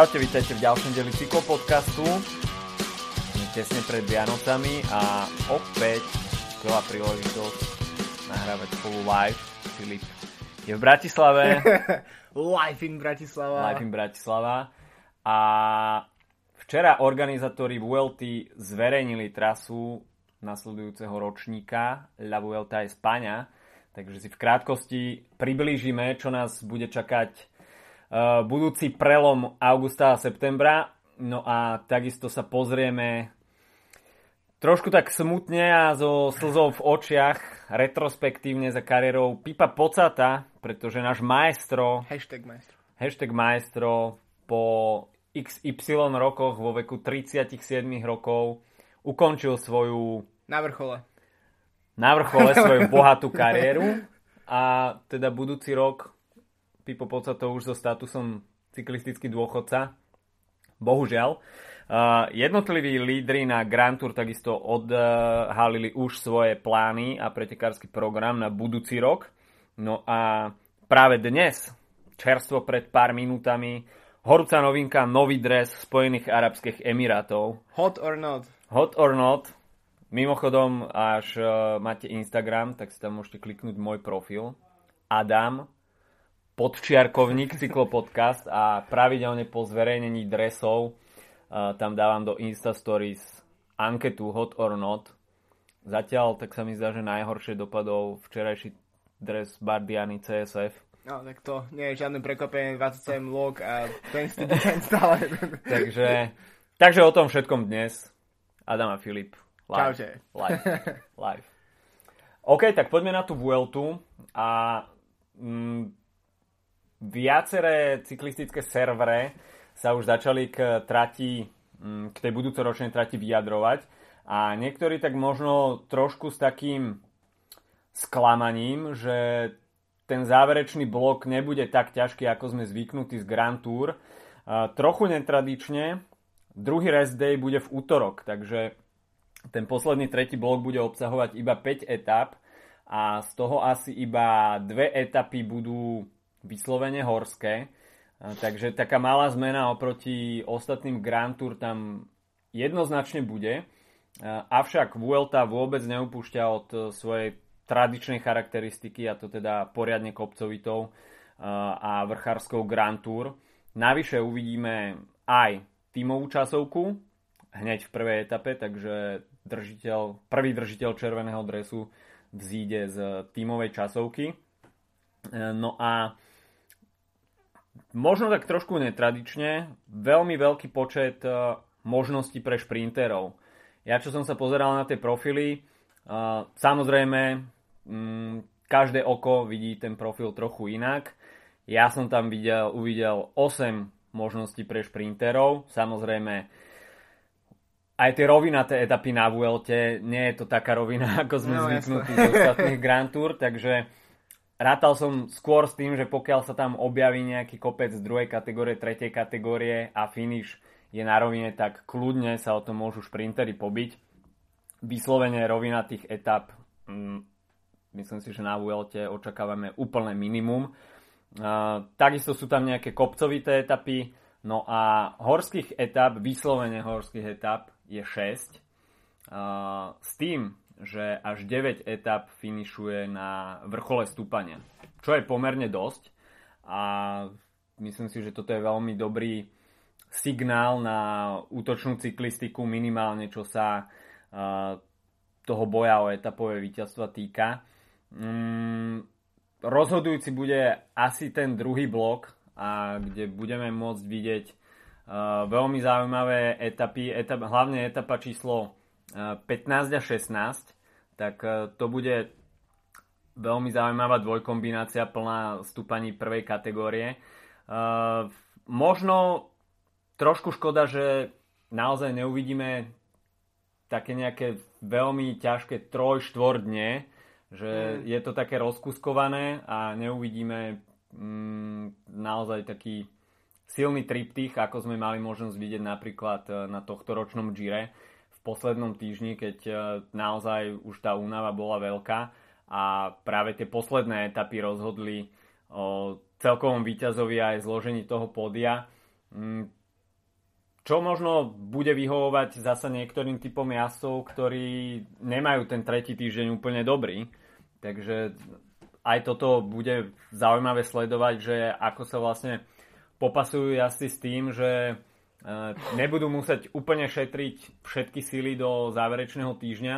Čaute, vítajte v ďalšom deli cyklopodcastu. Tesne pred Vianocami a opäť skvelá príležitosť nahrávať spolu live. Filip je v Bratislave. live in Bratislava. Live in Bratislava. A včera organizátori VLT zverejnili trasu nasledujúceho ročníka La Vuelta España. Takže si v krátkosti priblížime, čo nás bude čakať budúci prelom augusta a septembra. No a takisto sa pozrieme trošku tak smutne a so slzou v očiach retrospektívne za kariérou Pipa Pocata, pretože náš maestro, hashtag maestro, hashtag maestro po XY rokoch vo veku 37 rokov ukončil svoju na vrchole. Na vrchole svoju bohatú kariéru. A teda budúci rok Pipo to už so statusom cyklistický dôchodca. Bohužiaľ. Uh, jednotliví lídry na Grand Tour takisto odhalili už svoje plány a pretekársky program na budúci rok. No a práve dnes, čerstvo pred pár minútami, horúca novinka, nový dres Spojených Arabských Emirátov. Hot or not? Hot or not. Mimochodom, až uh, máte Instagram, tak si tam môžete kliknúť môj profil. Adam podčiarkovník cyklopodcast a pravidelne po zverejnení dresov uh, tam dávam do Insta Stories anketu Hot or Not. Zatiaľ tak sa mi zdá, že najhoršie dopadol včerajší dres Bardiany CSF. No, tak to nie je žiadne prekvapenie, 27 log a ten stále. takže, takže o tom všetkom dnes. Adam a Filip. Live. Čaute. Live. Live. OK, tak poďme na tú Vueltu a mm, viaceré cyklistické servere sa už začali k trati, mm, k tej budúcoročnej trati vyjadrovať a niektorí tak možno trošku s takým sklamaním, že ten záverečný blok nebude tak ťažký, ako sme zvyknutí z Grand Tour. Trochu netradične, druhý rest day bude v útorok, takže ten posledný tretí blok bude obsahovať iba 5 etap a z toho asi iba dve etapy budú vyslovene horské. Takže taká malá zmena oproti ostatným Grand Tour tam jednoznačne bude. Avšak Vuelta vôbec neupúšťa od svojej tradičnej charakteristiky, a to teda poriadne kopcovitou a vrchárskou Grand Tour. Navyše uvidíme aj tímovú časovku hneď v prvej etape, takže držiteľ, prvý držiteľ červeného dresu vzíde z tímovej časovky. No a možno tak trošku netradične, veľmi veľký počet uh, možností pre šprinterov. Ja čo som sa pozeral na tie profily, uh, samozrejme um, každé oko vidí ten profil trochu inak. Ja som tam videl, uvidel 8 možností pre šprinterov. Samozrejme, aj tie rovinaté etapy na Vuelte, nie je to taká rovina, ako sme no, zvyknutí z ostatných Grand Tour, takže rátal som skôr s tým, že pokiaľ sa tam objaví nejaký kopec z druhej kategórie, tretej kategórie a finish je na rovine, tak kľudne sa o tom môžu šprintery pobiť. Vyslovene rovinatých etap, mm, myslím si, že na Vuelte očakávame úplné minimum. Takisto sú tam nejaké kopcovité etapy, no a horských etap, vyslovene horských etap je 6. Uh, s tým, že až 9 etap finišuje na vrchole stúpania, čo je pomerne dosť a myslím si, že toto je veľmi dobrý signál na útočnú cyklistiku minimálne, čo sa uh, toho boja o etapové víťazstva týka. Mm, rozhodujúci bude asi ten druhý blok, a kde budeme môcť vidieť uh, veľmi zaujímavé etapy, etap, hlavne etapa číslo 15 a 16, tak e, to bude veľmi zaujímavá dvojkombinácia plná stúpaní prvej kategórie. E, možno trošku škoda, že naozaj neuvidíme také nejaké veľmi ťažké troj, štvor dne, že mm. je to také rozkuskované a neuvidíme mm, naozaj taký silný triptych, ako sme mali možnosť vidieť napríklad e, na tohto ročnom Gire poslednom týždni, keď e, naozaj už tá únava bola veľká a práve tie posledné etapy rozhodli o celkovom výťazovi aj zložení toho pódia. Mm, čo možno bude vyhovovať zasa niektorým typom jazdcov, ktorí nemajú ten tretí týždeň úplne dobrý. Takže aj toto bude zaujímavé sledovať, že ako sa vlastne popasujú jazdci s tým, že nebudú musieť úplne šetriť všetky síly do záverečného týždňa,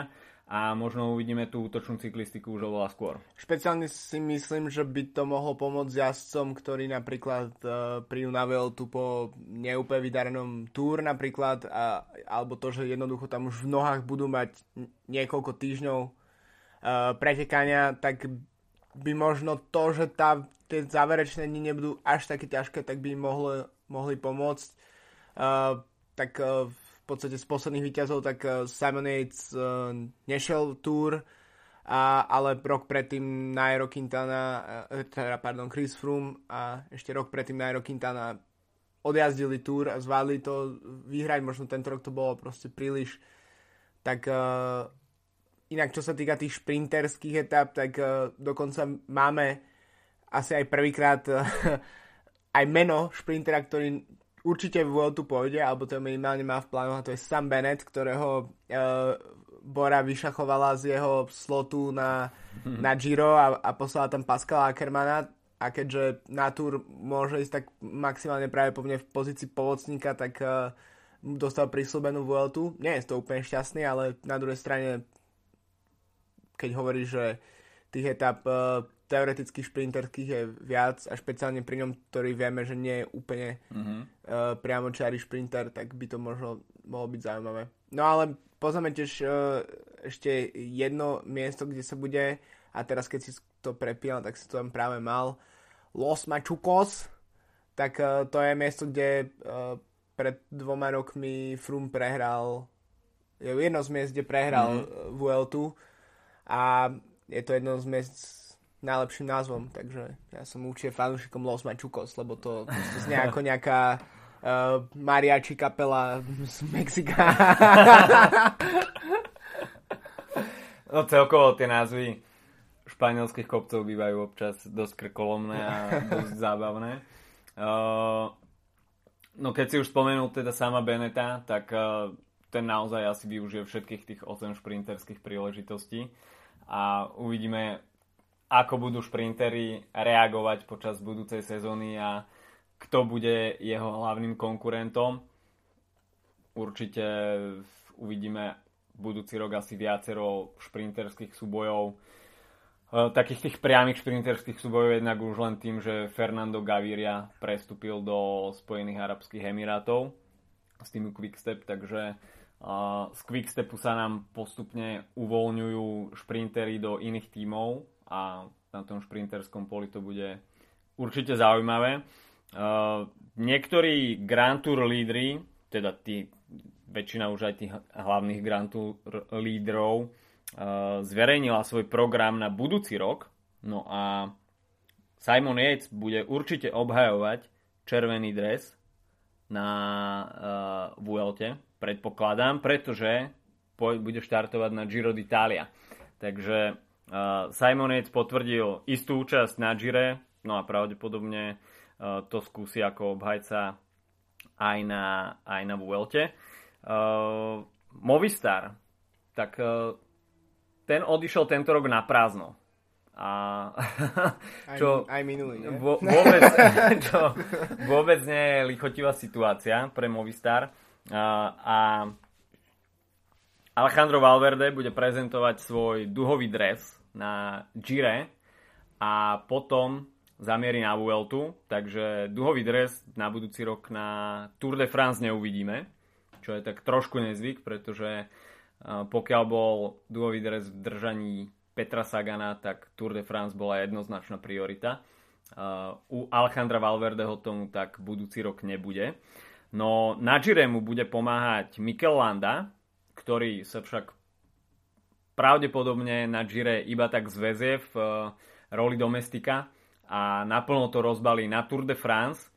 a možno uvidíme tú útočnú cyklistiku už oveľa skôr. Špeciálne si myslím, že by to mohlo pomôcť jazdcom, ktorí napríklad uh, prídu na tu po neúplne vydarenom túr napríklad, a, alebo to, že jednoducho tam už v nohách budú mať niekoľko týždňov uh, pretekania, tak by možno to, že tá, tie záverečné dni nebudú až také ťažké, tak by im mohli, mohli pomôcť. Tak uh, v podstate z posledných výťazov, tak eh, Simon Yates uh, nešiel túr, a, ale rok predtým Nairo Quintana, teda, pardon, Chris Froome a ešte rok predtým Nairo Quintana odjazdili túr a zvládli to vyhrať, možno tento rok to bolo proste príliš. Tak uh, inak čo sa týka tých šprinterských etap, tak uh, dokonca máme asi aj prvýkrát uh, aj meno šprintera, ktorý určite v Vueltu pôjde, alebo to minimálne má v plánu, a to je Sam Bennett, ktorého uh, Bora vyšachovala z jeho slotu na, na Giro a, a poslala tam Pascala Ackermana a keďže na túr môže ísť tak maximálne práve po mne v pozícii povocníka, tak uh, dostal prísľubenú Vueltu. Nie je to úplne šťastný, ale na druhej strane keď hovorí, že tých etap uh, teoretických šprinterských je viac a špeciálne pri ňom, ktorý vieme, že nie je úplne mm-hmm. uh, priamočiarý šprinter, tak by to možno mohlo byť zaujímavé. No ale pozrieme tiež uh, ešte jedno miesto, kde sa bude a teraz keď si to prepíjal, tak si to tam práve mal Los Machucos, tak uh, to je miesto, kde uh, pred dvoma rokmi Frum prehral je jedno z miest, kde prehral mm-hmm. Vueltu a je to jedno z miest najlepším názvom, takže ja som určite fanúšikom Los Machucos, lebo to, znie ako nejaká uh, mariachi kapela z Mexika. no celkovo tie názvy španielských kopcov bývajú občas dosť krkolomné a dosť zábavné. Uh, no keď si už spomenul teda sama Beneta, tak uh, ten naozaj asi využije všetkých tých 8 šprinterských príležitostí a uvidíme, ako budú šprintery reagovať počas budúcej sezóny a kto bude jeho hlavným konkurentom. Určite uvidíme budúci rok asi viacero šprinterských súbojov. E, takých tých priamých šprinterských súbojov jednak už len tým, že Fernando Gaviria prestúpil do Spojených Arabských Emirátov s týmu Quickstep, takže z Quickstepu sa nám postupne uvoľňujú šprintery do iných tímov a na tom šprinterskom poli to bude určite zaujímavé. Uh, niektorí Grand Tour lídry, teda tí, väčšina už aj tých hlavných Grand Tour lídrov, uh, zverejnila svoj program na budúci rok. No a Simon Yates bude určite obhajovať červený dres na uh, Vuelte, predpokladám, pretože bude štartovať na Giro d'Italia. Takže Simon Yates potvrdil istú účasť na Gire, no a pravdepodobne uh, to skúsi ako obhajca aj na, aj na Vuelte. Uh, Movistar, tak uh, ten odišiel tento rok na prázdno. A čo aj, aj minulý, nie? Vôbec, čo, vôbec nie je lichotivá situácia pre Movistar. Uh, a Alejandro Valverde bude prezentovať svoj duhový dres na Gire a potom zamierí na Vueltu, takže duhový dres na budúci rok na Tour de France neuvidíme, čo je tak trošku nezvyk, pretože pokiaľ bol duhový dres v držaní Petra Sagana, tak Tour de France bola jednoznačná priorita. U Alejandra Valverdeho tomu tak budúci rok nebude. No na Gire mu bude pomáhať Mikel Landa, ktorý sa však pravdepodobne na Gire iba tak zväzie v uh, roli domestika a naplno to rozbalí na Tour de France,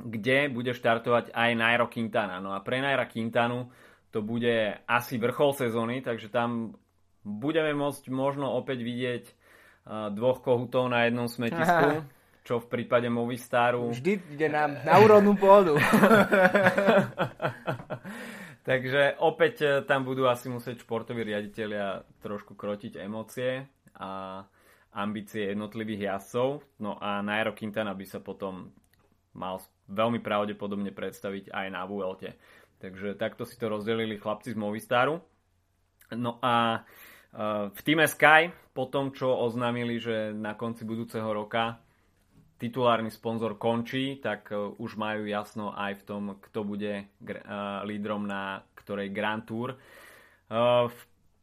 kde bude štartovať aj Nairo Quintana. No a pre Naira Quintanu to bude asi vrchol sezóny, takže tam budeme môcť možno opäť vidieť uh, dvoch kohutov na jednom smetisku. Čo v prípade Movistaru... Vždy ide na, na úrodnú pôdu. Takže opäť e, tam budú asi musieť športoví riaditeľia trošku krotiť emócie a ambície jednotlivých jazdcov. No a Nairo Quintana by sa potom mal veľmi pravdepodobne predstaviť aj na Vuelte. Takže takto si to rozdelili chlapci z Movistaru. No a e, v týme Sky, po tom, čo oznámili, že na konci budúceho roka titulárny sponzor končí, tak e, už majú jasno aj v tom, kto bude uh, lídrom na ktorej Grand Tour. Uh,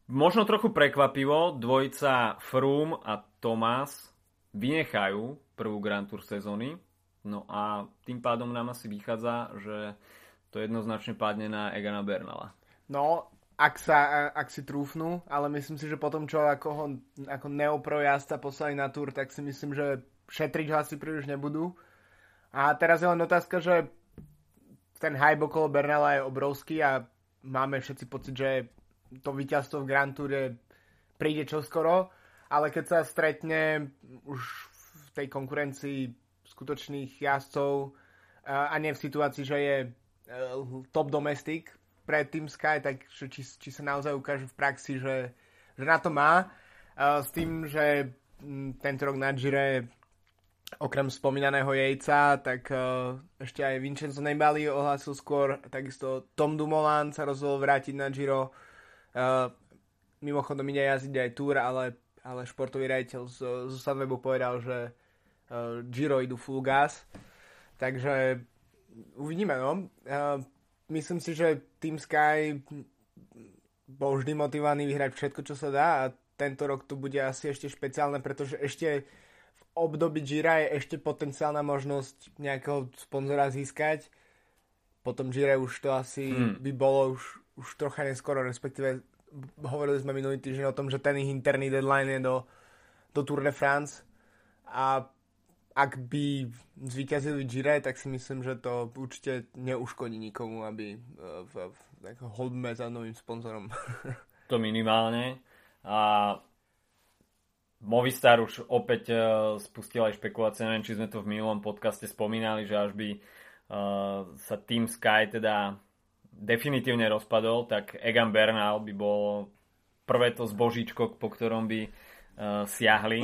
možno trochu prekvapivo, dvojica Froome a Thomas vynechajú prvú Grand Tour sezóny, no a tým pádom nám asi vychádza, že to jednoznačne padne na Egana Bernala. No, ak, sa, ak si trúfnú, ale myslím si, že potom, čo ako, ho, ako neopro jazda poslali na túr, tak si myslím, že šetriť ho asi príliš nebudú. A teraz je len otázka, že ten hype okolo Bernala je obrovský a máme všetci pocit, že to víťazstvo v Grand Toure príde čoskoro, ale keď sa stretne už v tej konkurencii skutočných jazdcov a nie v situácii, že je e, top domestik pre Team Sky, tak či, či sa naozaj ukáže v praxi, že, že na to má. S tým, že tento rok na Gire okrem spomínaného Jejca, tak uh, ešte aj Vincenzo Nibali ohlásil skôr, takisto Tom Dumoulin sa rozhodol vrátiť na Giro. Uh, mimochodom ide jazdiť aj Tour, ale, ale športový rejiteľ z, z Sunwebu povedal, že uh, Giro idú full gas. Takže uvidíme, no. Uh, myslím si, že Team Sky bol vždy motivovaný vyhrať všetko, čo sa dá a tento rok to bude asi ešte špeciálne, pretože ešte období Gira je ešte potenciálna možnosť nejakého sponzora získať. Potom Gira už to asi hmm. by bolo už, už trocha neskoro, respektíve hovorili sme minulý týždeň o tom, že ten ich interný deadline je do, do Tour de France a ak by zvíťazili Gire, tak si myslím, že to určite neuškodí nikomu, aby v, v, v holdme za novým sponzorom. to minimálne. A Movistar už opäť uh, spustil aj špekulácie, neviem, či sme to v minulom podcaste spomínali, že až by uh, sa Team Sky teda definitívne rozpadol, tak Egan Bernal by bol prvé to zbožičko, po ktorom by uh, siahli,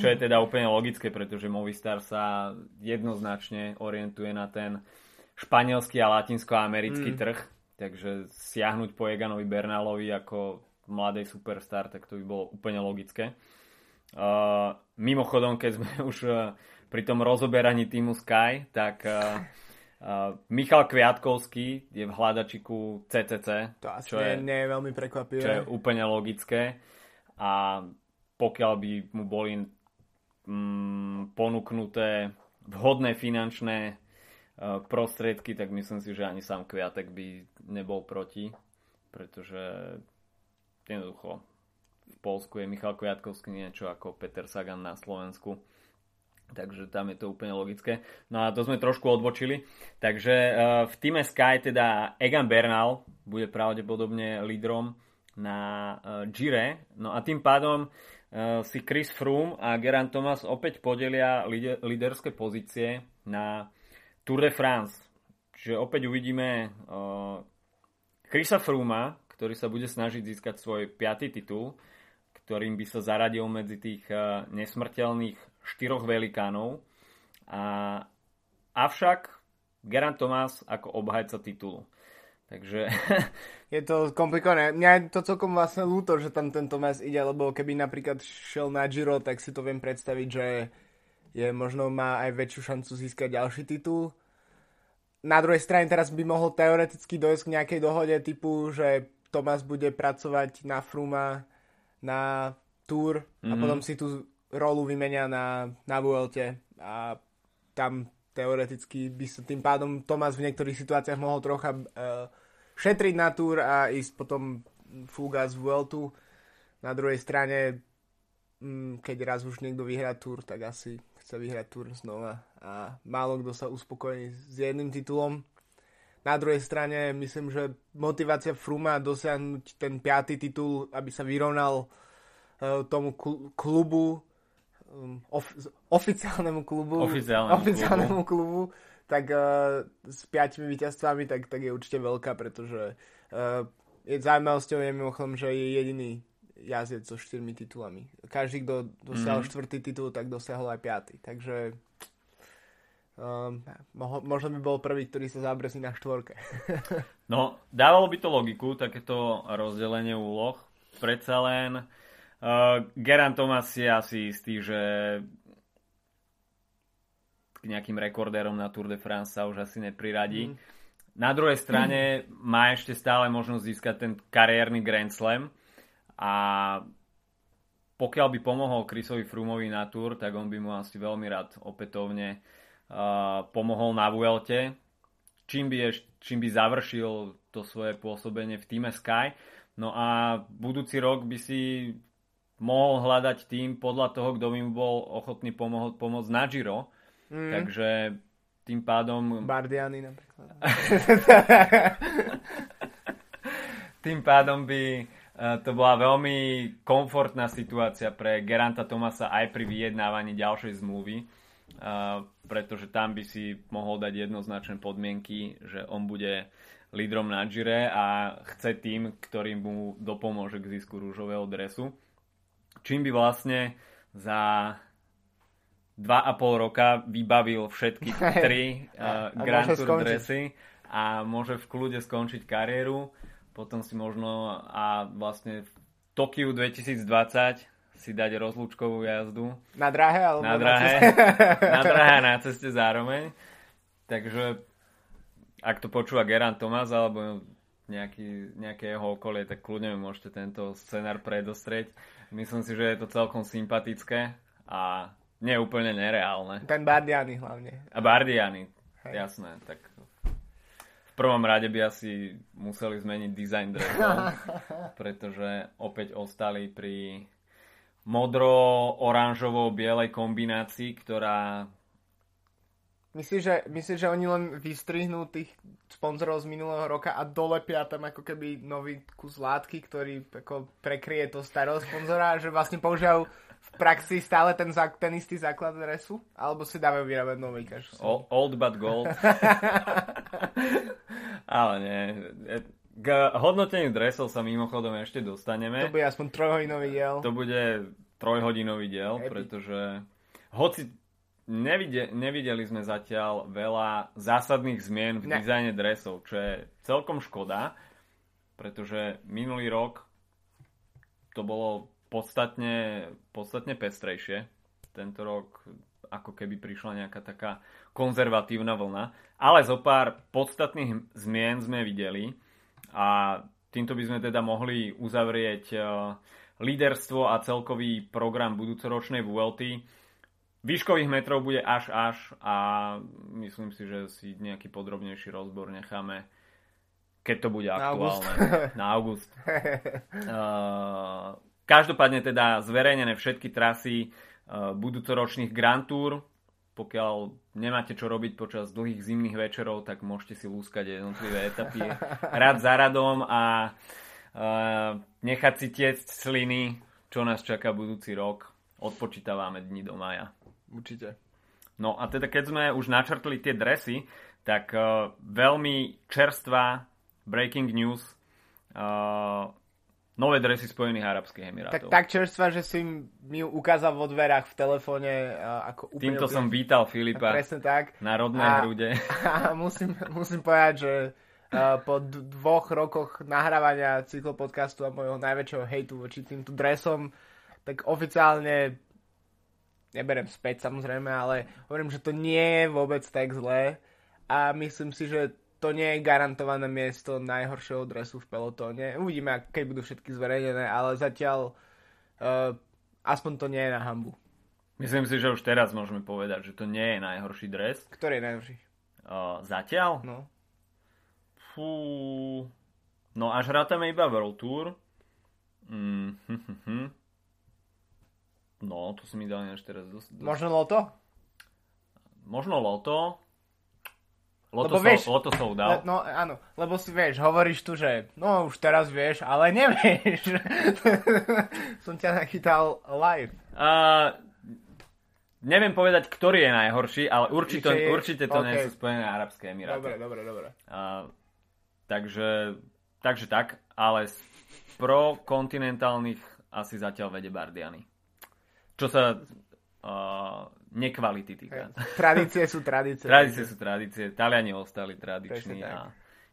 čo je teda úplne logické, pretože Movistar sa jednoznačne orientuje na ten španielský a latinskoamerický mm. trh, takže siahnuť po Eganovi Bernalovi ako mladej superstar, tak to by bolo úplne logické. Uh, mimochodom, keď sme už uh, pri tom rozoberaní týmu Sky, tak uh, uh, Michal Kviatkovský je v hľadačiku CCC. To asi čo nie, je, nie je veľmi prekvapivé. Čo je úplne logické. A pokiaľ by mu boli mm, ponúknuté vhodné finančné uh, prostriedky, tak myslím si, že ani sám Kviatek by nebol proti, pretože jednoducho v Polsku je Michal Kviatkovský niečo ako Peter Sagan na Slovensku. Takže tam je to úplne logické. No a to sme trošku odbočili. Takže uh, v týme Sky teda Egan Bernal bude pravdepodobne lídrom na uh, Gire. No a tým pádom uh, si Chris Froome a Geraint Thomas opäť podelia lider, líderské pozície na Tour de France. Čiže opäť uvidíme Chrisa Frooma, ktorý sa bude snažiť získať svoj piatý titul ktorým by sa zaradil medzi tých eh, nesmrteľných štyroch velikánov. A, avšak Gerant Thomas ako obhajca titulu. Takže... je to komplikované. Mňa je to celkom vlastne ľúto, že tam ten Thomas ide, lebo keby napríklad šiel na Giro, tak si to viem predstaviť, že je možno má aj väčšiu šancu získať ďalší titul. Na druhej strane teraz by mohol teoreticky dojsť k nejakej dohode typu, že Thomas bude pracovať na Fruma na Tour mm-hmm. a mhm. potom si tú rolu vymenia na, na Vuelte a tam teoreticky by sa tým pádom Tomas v niektorých situáciách mohol trocha uh, šetriť na Tour a ísť potom fúga z Vueltu. Na druhej strane, um, keď raz už niekto vyhrá Tour, tak asi chce vyhrať Tour znova a málo kto sa uspokojí s jedným titulom. Na druhej strane myslím, že motivácia Fruma dosiahnuť ten piatý titul, aby sa vyrovnal uh, tomu klubu um, of, oficiálnemu klubu, oficiálnemu, oficiálnemu klubu. klubu, tak uh, s piatimi víťazstvami, tak, tak je určite veľká, pretože uh, je zaujímavosťou je mimochodom, že je jediný jazdec so štyrmi titulami. Každý, kto dosiahol mm. štvrtý titul, tak dosiahol aj piatý. Takže um, možno by bol prvý, ktorý sa zabrezí na štvorke. no, dávalo by to logiku, takéto rozdelenie úloh. Predsa len uh, Geran Thomas je asi istý, že k nejakým rekordérom na Tour de France sa už asi nepriradí. Mm. Na druhej strane mm. má ešte stále možnosť získať ten kariérny Grand Slam a pokiaľ by pomohol Chrisovi Frumovi na Tour, tak on by mu asi veľmi rád opätovne uh, pomohol na Vuelte, čím by, eš, čím by završil to svoje pôsobenie v týme Sky. No a budúci rok by si mohol hľadať tým podľa toho, kto by mu bol ochotný pomoho- pomôcť na Giro, Mm. Takže tým pádom... Bardiany napríklad. tým pádom by eh, to bola veľmi komfortná situácia pre Geranta Tomasa aj pri vyjednávaní ďalšej zmluvy, pretože tam by si mohol dať jednoznačné podmienky, že on bude lídrom na Gire a chce tým, ktorým mu dopomôže k zisku rúžového dresu. Čím by vlastne za dva a pol roka vybavil všetky tri uh, Grand Tour dresy a môže v kľude skončiť kariéru. Potom si možno a vlastne v Tokiu 2020 si dať rozlúčkovú jazdu. Na drahe alebo na drahe? Na, na drahe a na ceste zároveň. Takže ak to počúva Geran Tomás alebo nejaký, nejaké jeho okolie, tak kľudne môžete tento scenár predostrieť. Myslím si, že je to celkom sympatické a nie úplne nereálne. Ten Bardiany hlavne. A Bardiany, Hej. jasné. Tak v prvom rade by asi museli zmeniť design dresov, pretože opäť ostali pri modro-oranžovo-bielej kombinácii, ktorá Myslíš, že, myslíš, že oni len vystrihnú tých sponzorov z minulého roka a dolepia tam ako keby nový kus látky, ktorý ako prekrie to starého sponzora, že vlastne používajú v praxi stále ten, ten istý základ dresu? Alebo si dávajú vyrábať nový každý? Old but gold. Ale nie. K hodnoteniu dresov sa mimochodom ešte dostaneme. To bude aspoň trojhodinový diel. To bude trojhodinový diel, Epic. pretože hoci nevideli, nevideli sme zatiaľ veľa zásadných zmien v ne. dizajne dresov, čo je celkom škoda, pretože minulý rok to bolo podstatne, podstatne pestrejšie. Tento rok ako keby prišla nejaká taká konzervatívna vlna. Ale zo pár podstatných zmien sme videli a týmto by sme teda mohli uzavrieť uh, líderstvo a celkový program budúcoročnej VLT. Výškových metrov bude až až a myslím si, že si nejaký podrobnejší rozbor necháme keď to bude aktuálne. Na august. uh, Každopádne teda zverejnené všetky trasy uh, budúcoročných Grand Tour. Pokiaľ nemáte čo robiť počas dlhých zimných večerov, tak môžete si lúskať jednotlivé etapy rad za radom a uh, nechať si tiecť sliny, čo nás čaká budúci rok. Odpočítavame dni do maja. Určite. No a teda keď sme už načrtli tie dresy, tak uh, veľmi čerstvá breaking news uh, nové dresy Spojených Arabských Emirátov. Tak, tak čerstva, že si mi ju ukázal vo dverách v telefóne ako úplne... Týmto úplne... som vítal Filipa. Presne tak. Na rodnej a, hrude. A musím, musím povedať, že po dvoch rokoch nahrávania cyklopodcastu a mojho najväčšieho hejtu voči týmto dresom, tak oficiálne neberem späť samozrejme, ale hovorím, že to nie je vôbec tak zlé a myslím si, že to nie je garantované miesto najhoršieho dresu v pelotóne. Uvidíme, keď budú všetky zverejnené, ale zatiaľ uh, aspoň to nie je na hambu. Myslím si, že už teraz môžeme povedať, že to nie je najhorší dres. Ktorý je najhorší? Uh, zatiaľ? No. Fú. No až rátame iba World Tour. Mm, hm, hm, hm. No, to si mi dal až teraz dosť. Možno Loto? Možno Loto. Loto, lebo vieš, Loto sold out. No áno, lebo si vieš, hovoríš tu, že no už teraz vieš, ale nevieš. Som ťa nachytal live. Uh, neviem povedať, ktorý je najhorší, ale určite, je- určite to OK. nie sú Spojené Arabské Emiráty. Dobre, dobre, dobre. A, takže, takže tak, ale z pro kontinentálnych asi zatiaľ vede Bardiany. Čo sa uh, nekvality týka. Tradície sú tradície. Tradície sú tradície, Taliani ostali tradiční a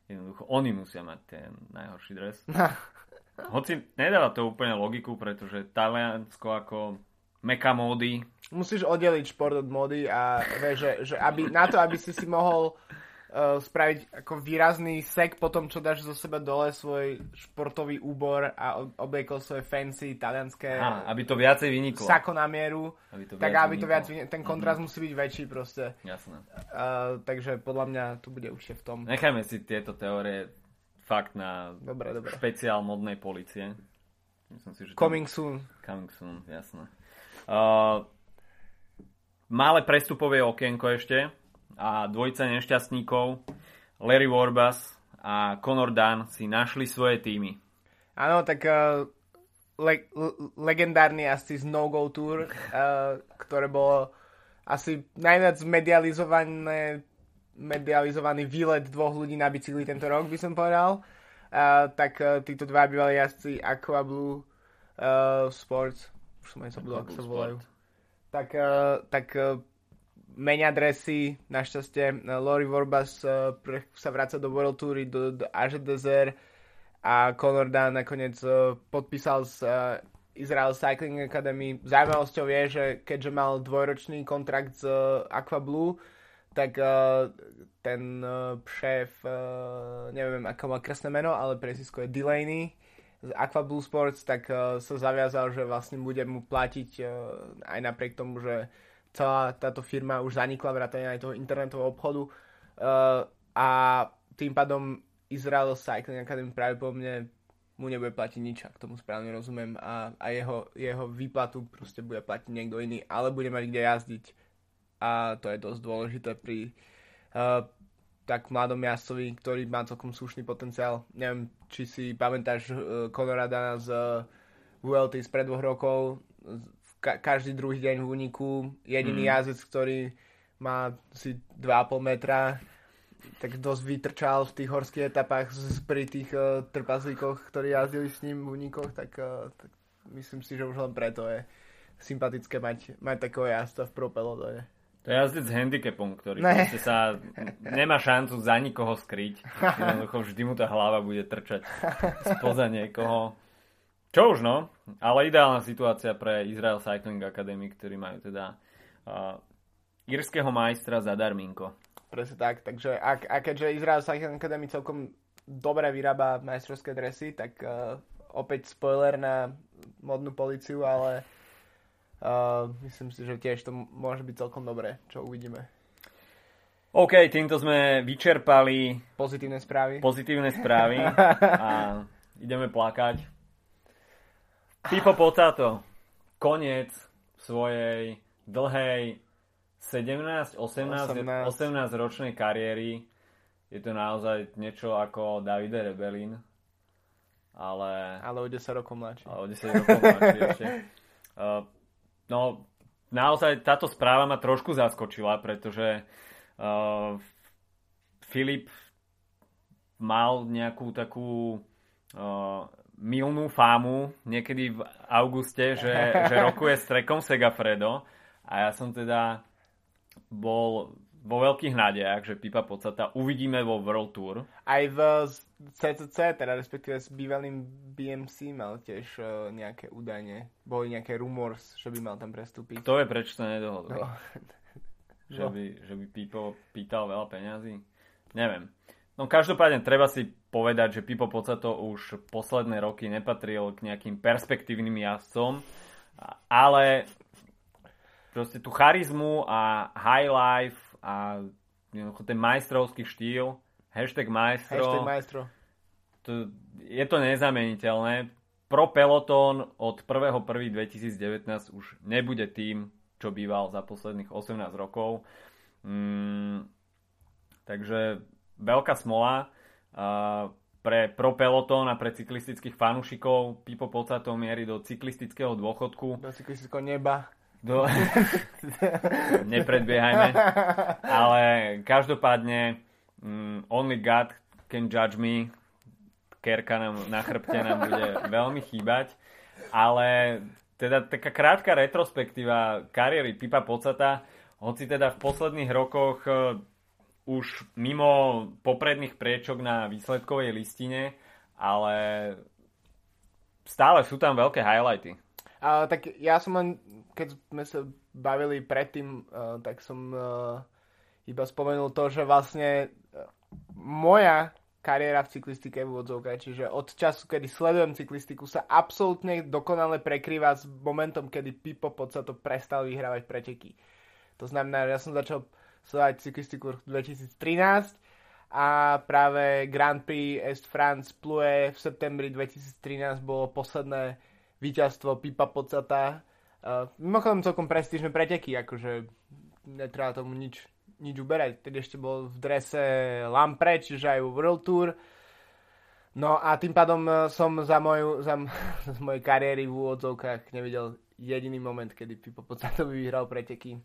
jednoducho oni musia mať ten najhorší dres. Hoci nedáva to úplne logiku, pretože Taliansko ako meka módy, Musíš oddeliť šport od mody a vieš, že, že aby, na to, aby si si mohol uh, spraviť ako výrazný sek po tom, čo dáš zo seba dole svoj športový úbor a ob- obliekol svoje fancy talianské á, aby to viacej vyniklo. sako na mieru, Aby to tak aby to vyniklo. viac, vyni- ten kontrast musí byť väčší proste. Jasné. Uh, takže podľa mňa tu bude už v tom. Nechajme si tieto teórie fakt na Dobre, dobre. špeciál modnej policie. Myslím si, že tam- Coming soon. Coming soon, jasné. Uh, malé prestupové okienko ešte a dvojica nešťastníkov Larry Warbus a Conor Dunn si našli svoje týmy. Áno, tak uh, le- le- legendárny asi z No Go Tour, uh, ktoré bolo asi najviac medializované medializovaný výlet dvoch ľudí na bicykli tento rok, by som povedal. Uh, tak uh, títo dva bývali jazdci Aqua Blue uh, Sports, už som aj zabudol, ako sa volajú. Tak, uh, tak uh, menia dresy, našťastie uh, Lori Vorbas pre, sa vraca do World Toury, do, do Desert a Conor Dunn nakoniec uh, podpísal s Israel Cycling Academy. Zaujímavosťou je, že keďže mal dvojročný kontrakt s uh, Aqua Blue, tak ten uh, šéf, neviem ako má krásne meno, ale presísko je Delaney z Aqua Blue Sports, tak sa zaviazal, že vlastne bude mu platiť aj napriek tomu, že celá táto firma už zanikla vrátane aj toho internetového obchodu uh, a tým pádom Israel Cycling Academy pravdepodobne mu nebude platiť nič, ak tomu správne rozumiem a, a jeho, jeho výplatu proste bude platiť niekto iný, ale bude mať kde jazdiť a to je dosť dôležité pri uh, tak mladom jazdcovi, ktorý má celkom slušný potenciál. Neviem, či si pamätáš uh, Conora Dana z uh, VLT z pred dvoch rokov, ka- každý druhý deň v úniku, jediný mm. jazdec, ktorý má si 2,5 metra, tak dosť vytrčal v tých horských etapách pri tých uh, trpazlíkoch, ktorí jazdili s ním v únikoch, tak, uh, tak myslím si, že už len preto je sympatické mať, mať takého jazdca v propelotone. To je jazdec s handicapom, ktorý Ne. sa nemá šancu za nikoho skryť. Jednoducho vždy mu tá hlava bude trčať spoza niekoho. Čo už no, ale ideálna situácia pre Israel Cycling Academy, ktorí majú teda uh, írskeho majstra za darminko. Presne tak, takže ak, a keďže Israel Cycling Academy celkom dobre vyrába majstrovské dresy, tak uh, opäť spoiler na modnú policiu, ale uh, myslím si, že tiež to môže byť celkom dobré, čo uvidíme. OK, týmto sme vyčerpali Pozitívne správy. pozitívne správy a ideme plakať. Pipo Potato, koniec svojej dlhej 17, 18, 18. 18 ročnej kariéry. Je to naozaj niečo ako Davide Rebelin, ale, Ale o 10 rokov mladší. ale o 10 rokov mladší ešte. Uh, no, naozaj táto správa ma trošku zaskočila, pretože uh, Filip mal nejakú takú uh, milnú fámu niekedy v auguste, že, že rokuje s trekom Segafredo a ja som teda bol vo veľkých nádejach, že Pipa Pocata uvidíme vo World Tour. Aj v CCC, teda respektíve s bývalým BMC mal tiež uh, nejaké údajne, boli nejaké rumors, že by mal tam prestúpiť. Kto je prečo sa nedohodol? No. Že, No. by, že by Pipo pýtal veľa peňazí? Neviem. No každopádne treba si povedať, že Pipo Pocato už posledné roky nepatril k nejakým perspektívnym jazdcom, ale proste tú charizmu a high life a jednoducho ten majstrovský štýl, hashtag majstro, Hashtag majstro. to, je to nezameniteľné. Pro Peloton od 1.1.2019 už nebude tým, čo býval za posledných 18 rokov. Mm, takže veľká smola uh, pre Pro Peloton a pre cyklistických fanúšikov. Pipo Pocato mierí do cyklistického dôchodku. Do cyklistického neba. Do... Nepredbiehajme. Ale každopádne um, Only God can judge me. Kerka nám na chrbte nám bude veľmi chýbať. Ale teda taká krátka retrospektíva kariéry Pipa Pocata, hoci teda v posledných rokoch uh, už mimo popredných priečok na výsledkovej listine, ale stále sú tam veľké highlighty. Uh, tak ja som len, keď sme sa bavili predtým, uh, tak som uh, iba spomenul to, že vlastne uh, moja kariéra v cyklistike v úvodzovkách, čiže od času, kedy sledujem cyklistiku, sa absolútne dokonale prekrýva s momentom, kedy Pipo to prestal vyhrávať preteky. To znamená, že ja som začal sledovať cyklistiku v 2013 a práve Grand Prix Est France Plue v septembri 2013 bolo posledné víťazstvo Pipa Pocata. Uh, mimochodom celkom prestížne preteky, akože netreba tomu nič, nič uberať. Tedy ešte bol v drese Lampre, čiže aj World Tour. No a tým pádom e, som za moju, za, z mojej kariéry v úvodzovkách nevidel jediný moment, kedy Pipo Pocatovi vyhral preteky.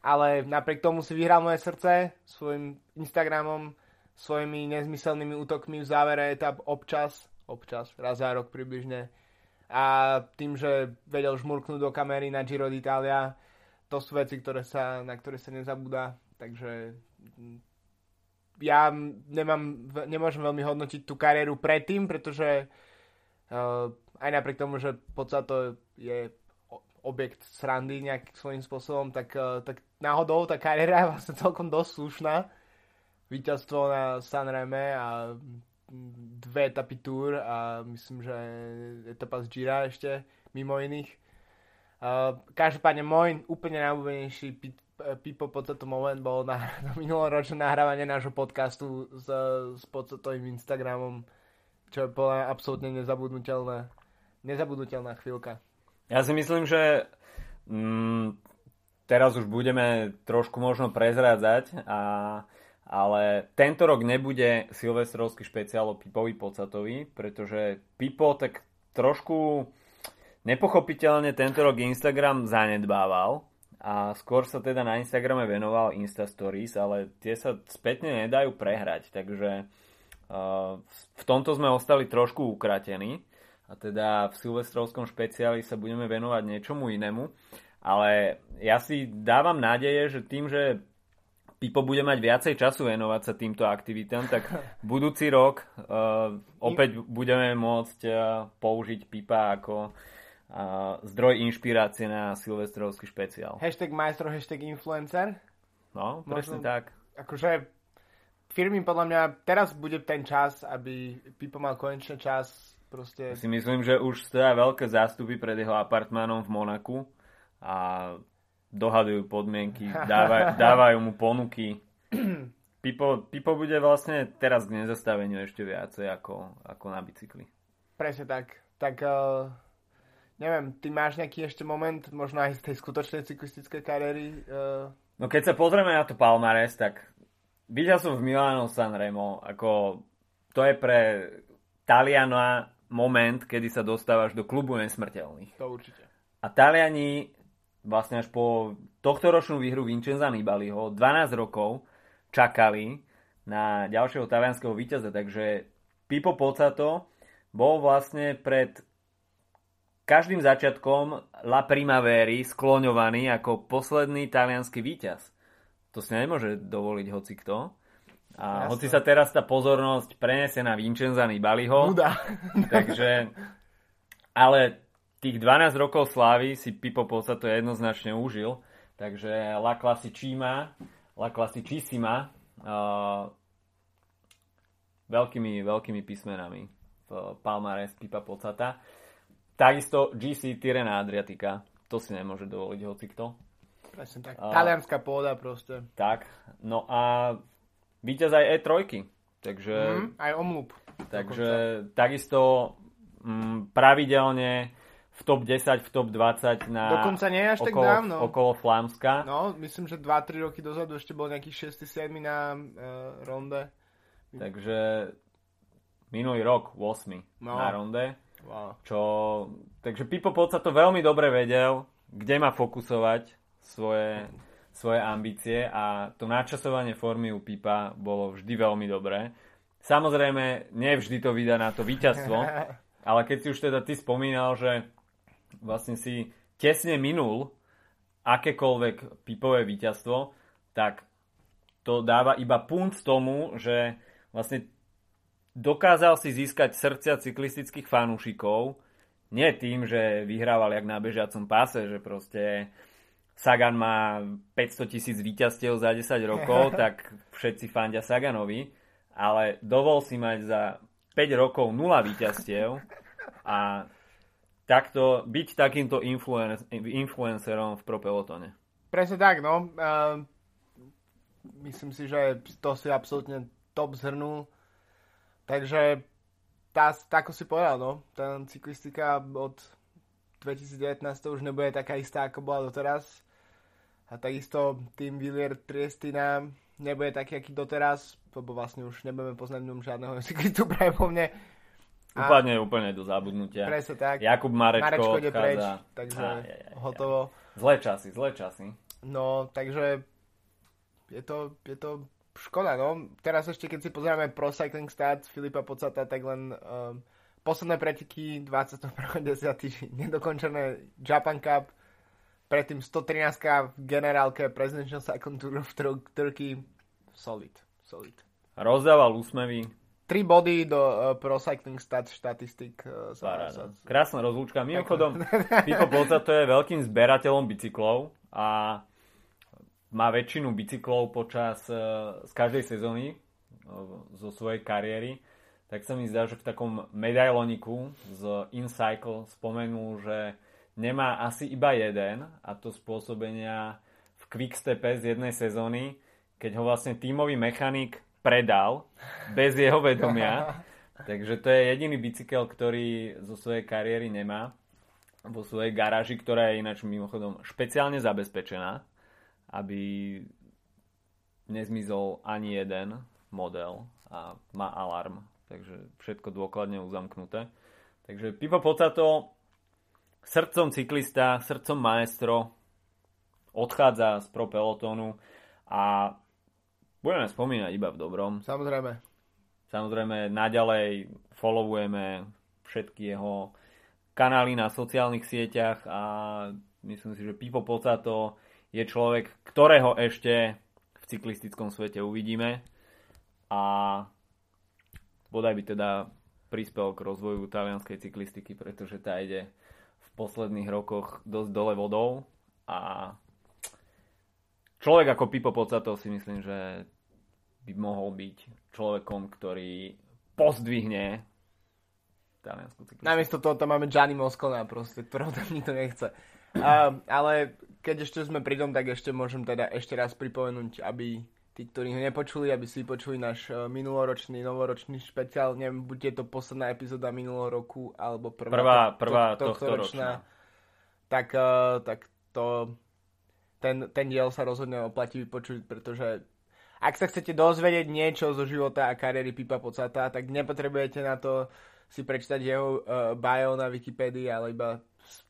Ale napriek tomu si vyhral moje srdce svojim Instagramom, svojimi nezmyselnými útokmi v závere etap občas, občas, raz za rok približne. A tým, že vedel žmurknúť do kamery na Giro d'Italia, to sú veci, ktoré sa, na ktoré sa nezabúda, takže ja nemám, nemôžem veľmi hodnotiť tú kariéru predtým, pretože uh, aj napriek tomu, že to je objekt srandy nejakým svojím spôsobom, tak, uh, tak náhodou tá kariéra je vlastne celkom dosť slušná. Víťazstvo na Sanreme a dve etapy Tour a myslím, že etapa z Gira ešte mimo iných. Uh, každopádne môj úplne najúbenejší Pipo tento moment bol na, na minuloročné nahrávanie nášho podcastu s, s podstatovým Instagramom, čo bola absolútne nezabudnutelná, nezabudnutelná chvíľka. Ja si myslím, že mm, teraz už budeme trošku možno prezrádzať a ale tento rok nebude silvestrovský špeciál o Pipovi Pocatovi, pretože Pipo tak trošku nepochopiteľne tento rok Instagram zanedbával a skôr sa teda na Instagrame venoval Insta Stories, ale tie sa spätne nedajú prehrať, takže uh, v tomto sme ostali trošku ukratení a teda v silvestrovskom špeciáli sa budeme venovať niečomu inému, ale ja si dávam nádeje, že tým, že Pipo bude mať viacej času venovať sa týmto aktivitám, tak budúci rok uh, opäť budeme môcť uh, použiť Pipa ako uh, zdroj inšpirácie na silvestrovský špeciál. Hashtag majstro, hashtag influencer. No, presne Možno, tak. Akože firmy podľa mňa teraz bude ten čas, aby Pipo mal konečne čas proste... Si myslím, že už stoja veľké zástupy pred jeho apartmánom v Monaku a dohadujú podmienky, dávaj, dávajú mu ponuky. Pipo, Pipo bude vlastne teraz k nezastaveniu ešte viacej ako, ako na bicykli. Presne tak. Tak uh, neviem, ty máš nejaký ešte moment, možno aj z tej skutočnej cyklistickej kariéry? Uh... No keď sa pozrieme na to Palmares, tak videl som v Milano Sanremo, ako to je pre Taliana moment, kedy sa dostávaš do klubu nesmrteľných. To určite. A Taliani vlastne až po tohto ročnú výhru Vincenza Nibaliho 12 rokov čakali na ďalšieho talianského víťaza, takže Pipo Pozzato bol vlastne pred každým začiatkom La Primavery skloňovaný ako posledný talianský víťaz. To si nemôže dovoliť hoci kto. A Jasne. hoci sa teraz tá pozornosť preniesie na Vincenza Nibaliho. Nuda. takže, ale tých 12 rokov slávy si Pipo to jednoznačne užil. Takže La Classicima, La Classicissima uh, veľkými, veľkými písmenami v Palmares Pipa Pocata. Takisto GC Tirena Adriatika. To si nemôže dovoliť hoci kto. Presne tak. Uh, Talianská pôda proste. Tak. No a víťaz aj E3. Takže... Mm, aj omlup. Takže dokonca. takisto mm, pravidelne v top 10, v top 20 na Dokonca nie až okolo, tak dávno. okolo Flámska. No, myslím, že 2-3 roky dozadu ešte bol nejaký 6-7 na uh, ronde. Takže minulý rok 8 no. na ronde. Wow. Čo, takže Pipo Pod sa to veľmi dobre vedel, kde má fokusovať svoje, svoje ambície a to načasovanie formy u Pipa bolo vždy veľmi dobré. Samozrejme, nevždy to vydá na to víťazstvo, ale keď si už teda ty spomínal, že vlastne si tesne minul akékoľvek Pipové víťazstvo, tak to dáva iba punt tomu, že vlastne dokázal si získať srdcia cyklistických fanúšikov, nie tým, že vyhrával jak na bežiacom páse, že proste Sagan má 500 tisíc víťazstiev za 10 rokov, tak všetci fandia Saganovi, ale dovol si mať za 5 rokov 0 víťazstiev a takto byť takýmto influencerom v pro pelotone. Presne tak, no. Uh, myslím si, že to si absolútne top zhrnul. Takže tá, ako si povedal, no, tá cyklistika od 2019 už nebude taká istá, ako bola doteraz. A takisto tým Villier Triestina nebude taký, aký doteraz, lebo vlastne už nebudeme poznať ňom žiadneho cyklistu práve po mne. A... Úplne, úplne do zabudnutia. Presne tak. Jakub Marečko, Marečko ide preč, takže aj, aj, aj, hotovo. Zlé časy, zlé časy. No, takže je to, je to škoda, no. Teraz ešte, keď si pozrieme Pro Cycling Stats Filipa Pocata, tak len um, posledné preteky 21.10. nedokončené Japan Cup, predtým 113 v generálke Presidential Cycling Tour of Turkey. Solid, solid. Rozdával úsmevy. 3 body do uh, Pro Cycling Stats štatistik. Uh, sa, Krásna rozlúčka. Mimochodom, Pipo Pocato je veľkým zberateľom bicyklov a má väčšinu bicyklov počas e, z každej sezóny e, zo svojej kariéry, tak sa mi zdá, že v takom medailoniku z InCycle spomenul, že nemá asi iba jeden a to spôsobenia v Quickstepe z jednej sezóny, keď ho vlastne tímový mechanik predal bez jeho vedomia. Takže to je jediný bicykel, ktorý zo svojej kariéry nemá vo svojej garáži, ktorá je ináč mimochodom špeciálne zabezpečená aby nezmizol ani jeden model a má alarm, takže všetko dôkladne uzamknuté. Takže Pipo Pocato srdcom cyklista, srdcom maestro odchádza z pro pelotónu a budeme spomínať iba v dobrom. Samozrejme. Samozrejme, naďalej followujeme všetky jeho kanály na sociálnych sieťach a myslím si, že Pipo Pocato je človek, ktorého ešte v cyklistickom svete uvidíme a bodaj by teda prispel k rozvoju talianskej cyklistiky, pretože tá ide posledných rokoch dosť dole vodou a človek ako Pipo Pocato si myslím, že by mohol byť človekom, ktorý pozdvihne taliansku cyklistiku. Namiesto toho tam máme Gianni Moscona proste, ktorého tam nikto nechce. Uh, ale keď ešte sme pri tom, tak ešte môžem teda ešte raz pripomenúť, aby tí, ktorí ho nepočuli, aby si počuli náš uh, minuloročný, novoročný špeciál. Neviem, bude to posledná epizóda minulého roku, alebo prvá, prvá, prvá to, tohto ročná. Tak, uh, tak to, ten, ten diel sa rozhodne oplatí vypočuť, pretože ak sa chcete dozvedieť niečo zo života a kariéry Pipa Pocata, tak nepotrebujete na to si prečítať jeho uh, bio na Wikipédii, ale iba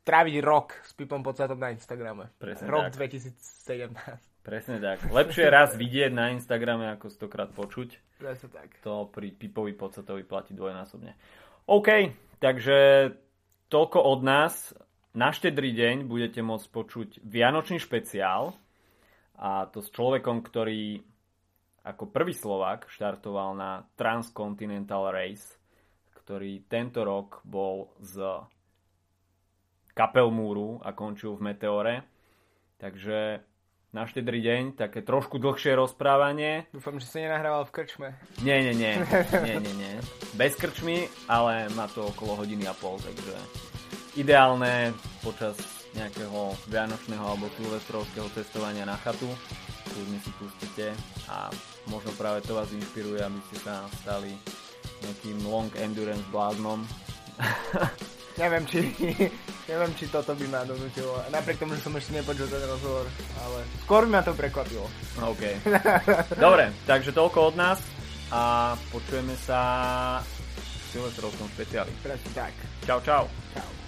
stráviť rok s Pipom Podcatom na Instagrame. Presne rok tak. 2017. Presne tak. Lepšie raz vidieť na Instagrame, ako stokrát počuť. Presne tak. To pri Pipovi Podcatovi platí dvojnásobne. OK, takže toľko od nás. Na štedrý deň budete môcť počuť Vianočný špeciál a to s človekom, ktorý ako prvý Slovák štartoval na Transcontinental Race, ktorý tento rok bol z Kapelmúru a končil v Meteore. Takže na štedrý deň, také trošku dlhšie rozprávanie. Dúfam, že si nenahrával v krčme. Nie, nie, nie. nie, nie, nie. Bez krčmy, ale má to okolo hodiny a pol, takže ideálne počas nejakého vianočného alebo silvestrovského cestovania na chatu. Kľudne si pustíte a možno práve to vás inšpiruje, aby ste sa stali nejakým long endurance bláznom. neviem, či, neviem, či toto by ma donútilo. Napriek tomu, že som ešte nepočul ten rozhovor, ale skôr by ma to prekvapilo. OK. Dobre, takže toľko od nás a počujeme sa v Silvestrovskom špeciáli. Presne tak. Čau, čau. Čau.